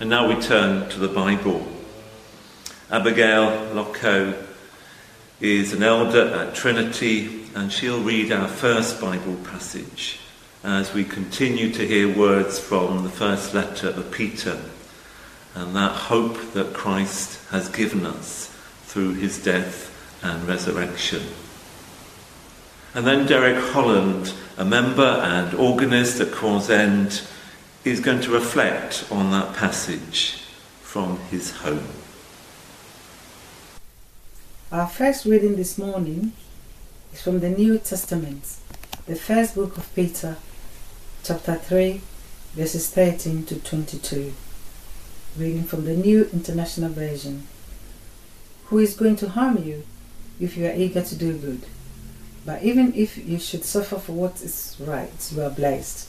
And now we turn to the Bible. Abigail Locko is an elder at Trinity, and she'll read our first Bible passage as we continue to hear words from the first letter of Peter and that hope that Christ has given us through his death and resurrection. And then Derek Holland, a member and organist at Cause End, is going to reflect on that passage from his home. Our first reading this morning is from the New Testament, the first book of Peter, chapter 3, verses 13 to 22. Reading from the New International Version. Who is going to harm you if you are eager to do good? But even if you should suffer for what is right, you are blessed.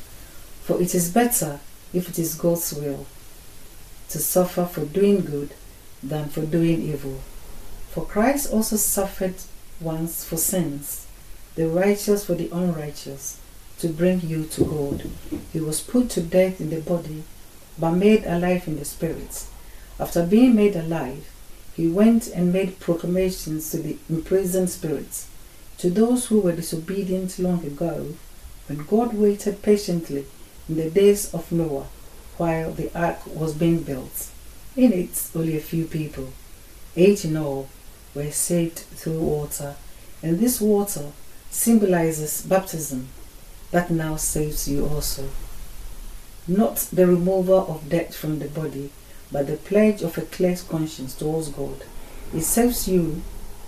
For it is better, if it is God's will, to suffer for doing good than for doing evil. For Christ also suffered once for sins, the righteous for the unrighteous, to bring you to God. He was put to death in the body, but made alive in the spirit. After being made alive, he went and made proclamations to the imprisoned spirits, to those who were disobedient long ago, when God waited patiently in the days of Noah while the ark was being built. In it, only a few people, eight in all, were saved through water, and this water symbolizes baptism that now saves you also. Not the removal of debt from the body, but the pledge of a clear conscience towards God. It saves you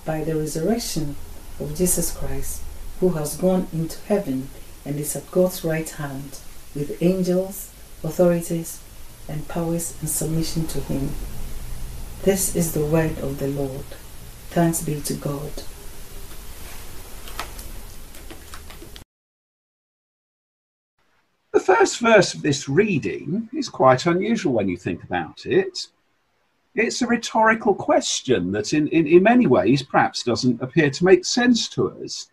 by the resurrection of Jesus Christ, who has gone into heaven and is at God's right hand with angels, authorities, and powers in submission to him. This is the word of the Lord. Thanks be to God. The first verse of this reading is quite unusual when you think about it. It's a rhetorical question that, in, in, in many ways, perhaps doesn't appear to make sense to us.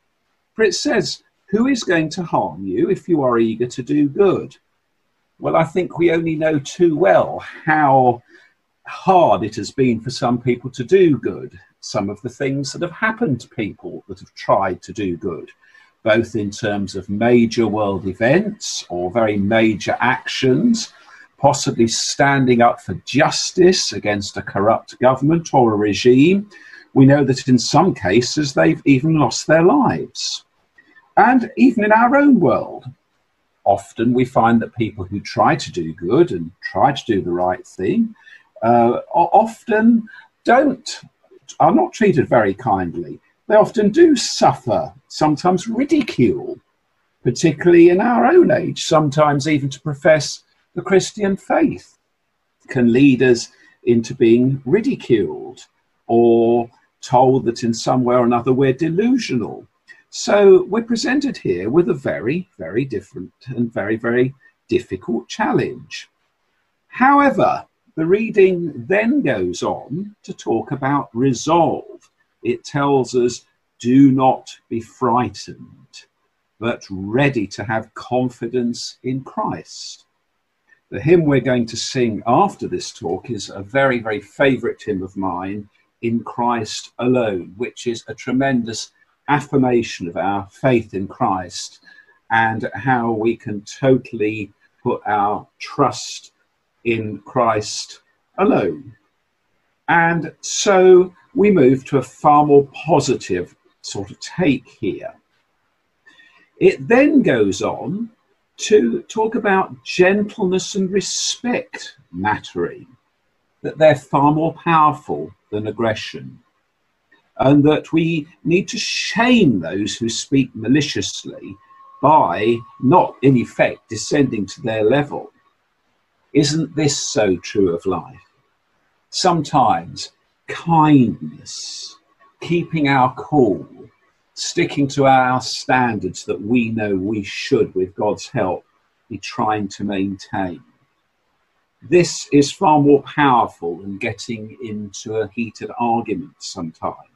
For it says, Who is going to harm you if you are eager to do good? Well, I think we only know too well how hard it has been for some people to do good. Some of the things that have happened to people that have tried to do good both in terms of major world events or very major actions, possibly standing up for justice against a corrupt government or a regime. We know that in some cases they've even lost their lives. And even in our own world, often we find that people who try to do good and try to do the right thing uh, often don't, are not treated very kindly. They often do suffer, sometimes ridicule, particularly in our own age, sometimes even to profess the Christian faith. Can lead us into being ridiculed or told that in some way or another we're delusional. So we're presented here with a very, very different and very, very difficult challenge. However, the reading then goes on to talk about resolve it tells us do not be frightened, but ready to have confidence in Christ. The hymn we're going to sing after this talk is a very, very favourite hymn of mine, In Christ Alone, which is a tremendous affirmation of our faith in Christ and how we can totally put our trust in Christ alone. And so we move to a far more positive sort of take here. It then goes on to talk about gentleness and respect mattering, that they're far more powerful than aggression, and that we need to shame those who speak maliciously by not, in effect, descending to their level. Isn't this so true of life? Sometimes kindness, keeping our cool, sticking to our standards that we know we should, with God's help, be trying to maintain. This is far more powerful than getting into a heated argument sometimes,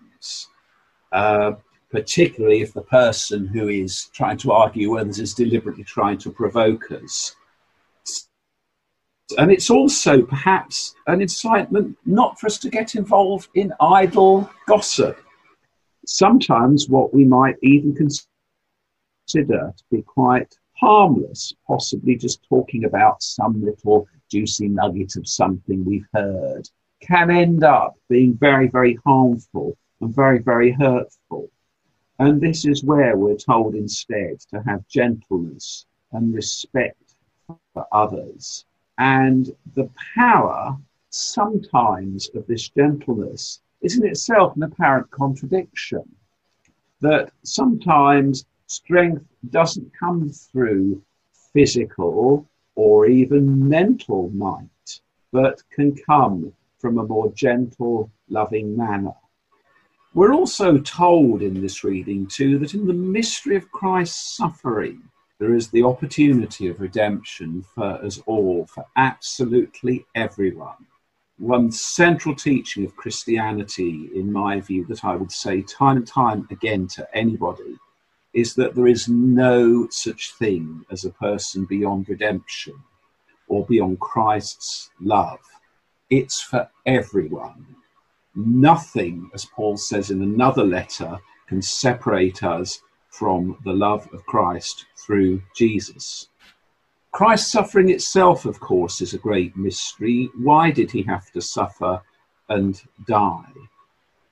uh, particularly if the person who is trying to argue with us is deliberately trying to provoke us. And it's also perhaps an incitement not for us to get involved in idle gossip. Sometimes what we might even consider to be quite harmless, possibly just talking about some little juicy nugget of something we've heard, can end up being very, very harmful and very, very hurtful. And this is where we're told instead to have gentleness and respect for others and the power sometimes of this gentleness is in itself an apparent contradiction. That sometimes strength doesn't come through physical or even mental might, but can come from a more gentle, loving manner. We're also told in this reading, too, that in the mystery of Christ's suffering, there is the opportunity of redemption for us all, for absolutely everyone. One central teaching of Christianity, in my view, that I would say time and time again to anybody, is that there is no such thing as a person beyond redemption or beyond Christ's love. It's for everyone. Nothing, as Paul says in another letter, can separate us from the love of Christ through Jesus. Christ's suffering itself, of course, is a great mystery. Why did he have to suffer and die?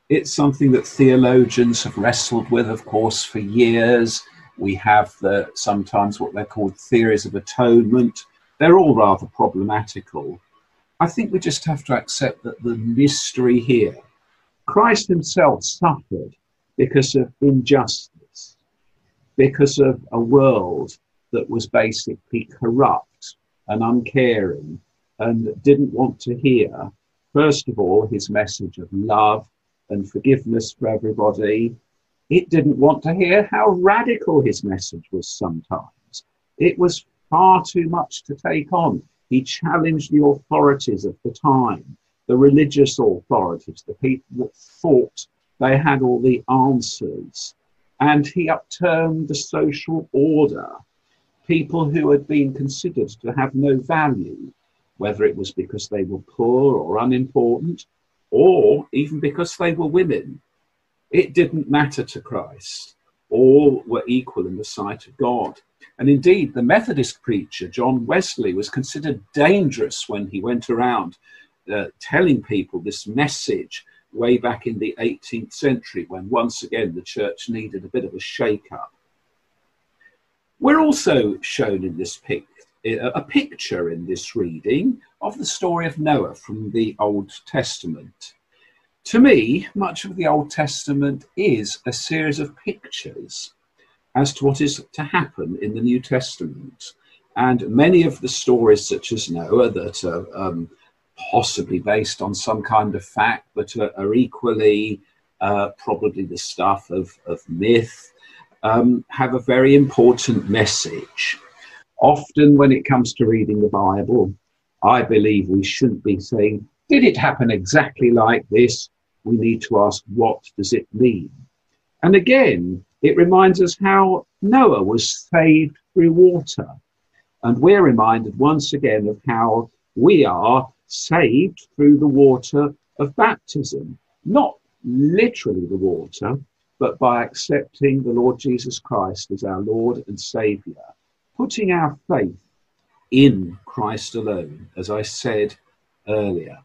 It's something that theologians have wrestled with, of course, for years. We have the, sometimes what they're called theories of atonement. They're all rather problematical. I think we just have to accept that the mystery here Christ himself suffered because of injustice because of a world that was basically corrupt and uncaring and didn't want to hear, first of all, his message of love and forgiveness for everybody. It didn't want to hear how radical his message was sometimes. It was far too much to take on. He challenged the authorities of the time, the religious authorities, the people that thought they had all the answers and he upturned the social order. People who had been considered to have no value, whether it was because they were poor or unimportant, or even because they were women. It didn't matter to Christ. All were equal in the sight of God. And indeed, the Methodist preacher, John Wesley, was considered dangerous when he went around uh, telling people this message way back in the 18th century when once again the church needed a bit of a shake up. We're also shown in this pic- a picture in this reading of the story of Noah from the Old Testament. To me, much of the Old Testament is a series of pictures as to what is to happen in the New Testament. And many of the stories, such as Noah, that are um, possibly based on some kind of fact, but are, are equally uh, probably the stuff of, of myth, um, have a very important message. Often, when it comes to reading the Bible, I believe we shouldn't be saying, Did it happen exactly like this? We need to ask, What does it mean? And again, it reminds us how Noah was saved through water. And we're reminded once again of how we are saved through the water of baptism, not literally the water, but by accepting the Lord Jesus Christ as our Lord and Saviour, putting our faith in Christ alone, as I said earlier.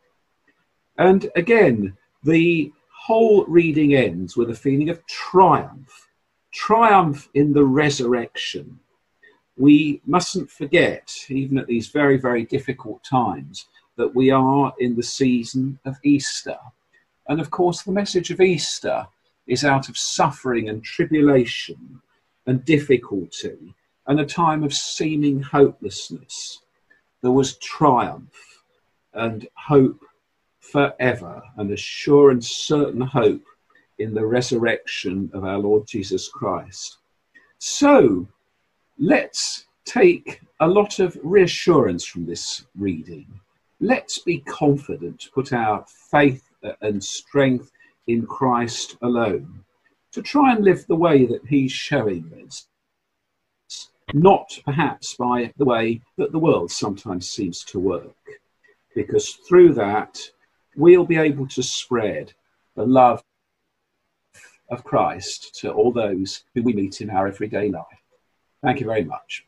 And again, the whole reading ends with a feeling of triumph, triumph in the resurrection. We mustn't forget, even at these very, very difficult times, that we are in the season of Easter. And of course, the message of Easter is out of suffering and tribulation and difficulty and a time of seeming hopelessness. there was triumph and hope forever, and a sure and certain hope in the resurrection of our Lord Jesus Christ. So let's take a lot of reassurance from this reading. Let's be confident, put our faith and strength in Christ alone, to try and live the way that He's showing us, not perhaps by the way that the world sometimes seems to work, because through that we'll be able to spread the love of Christ to all those who we meet in our everyday life. Thank you very much.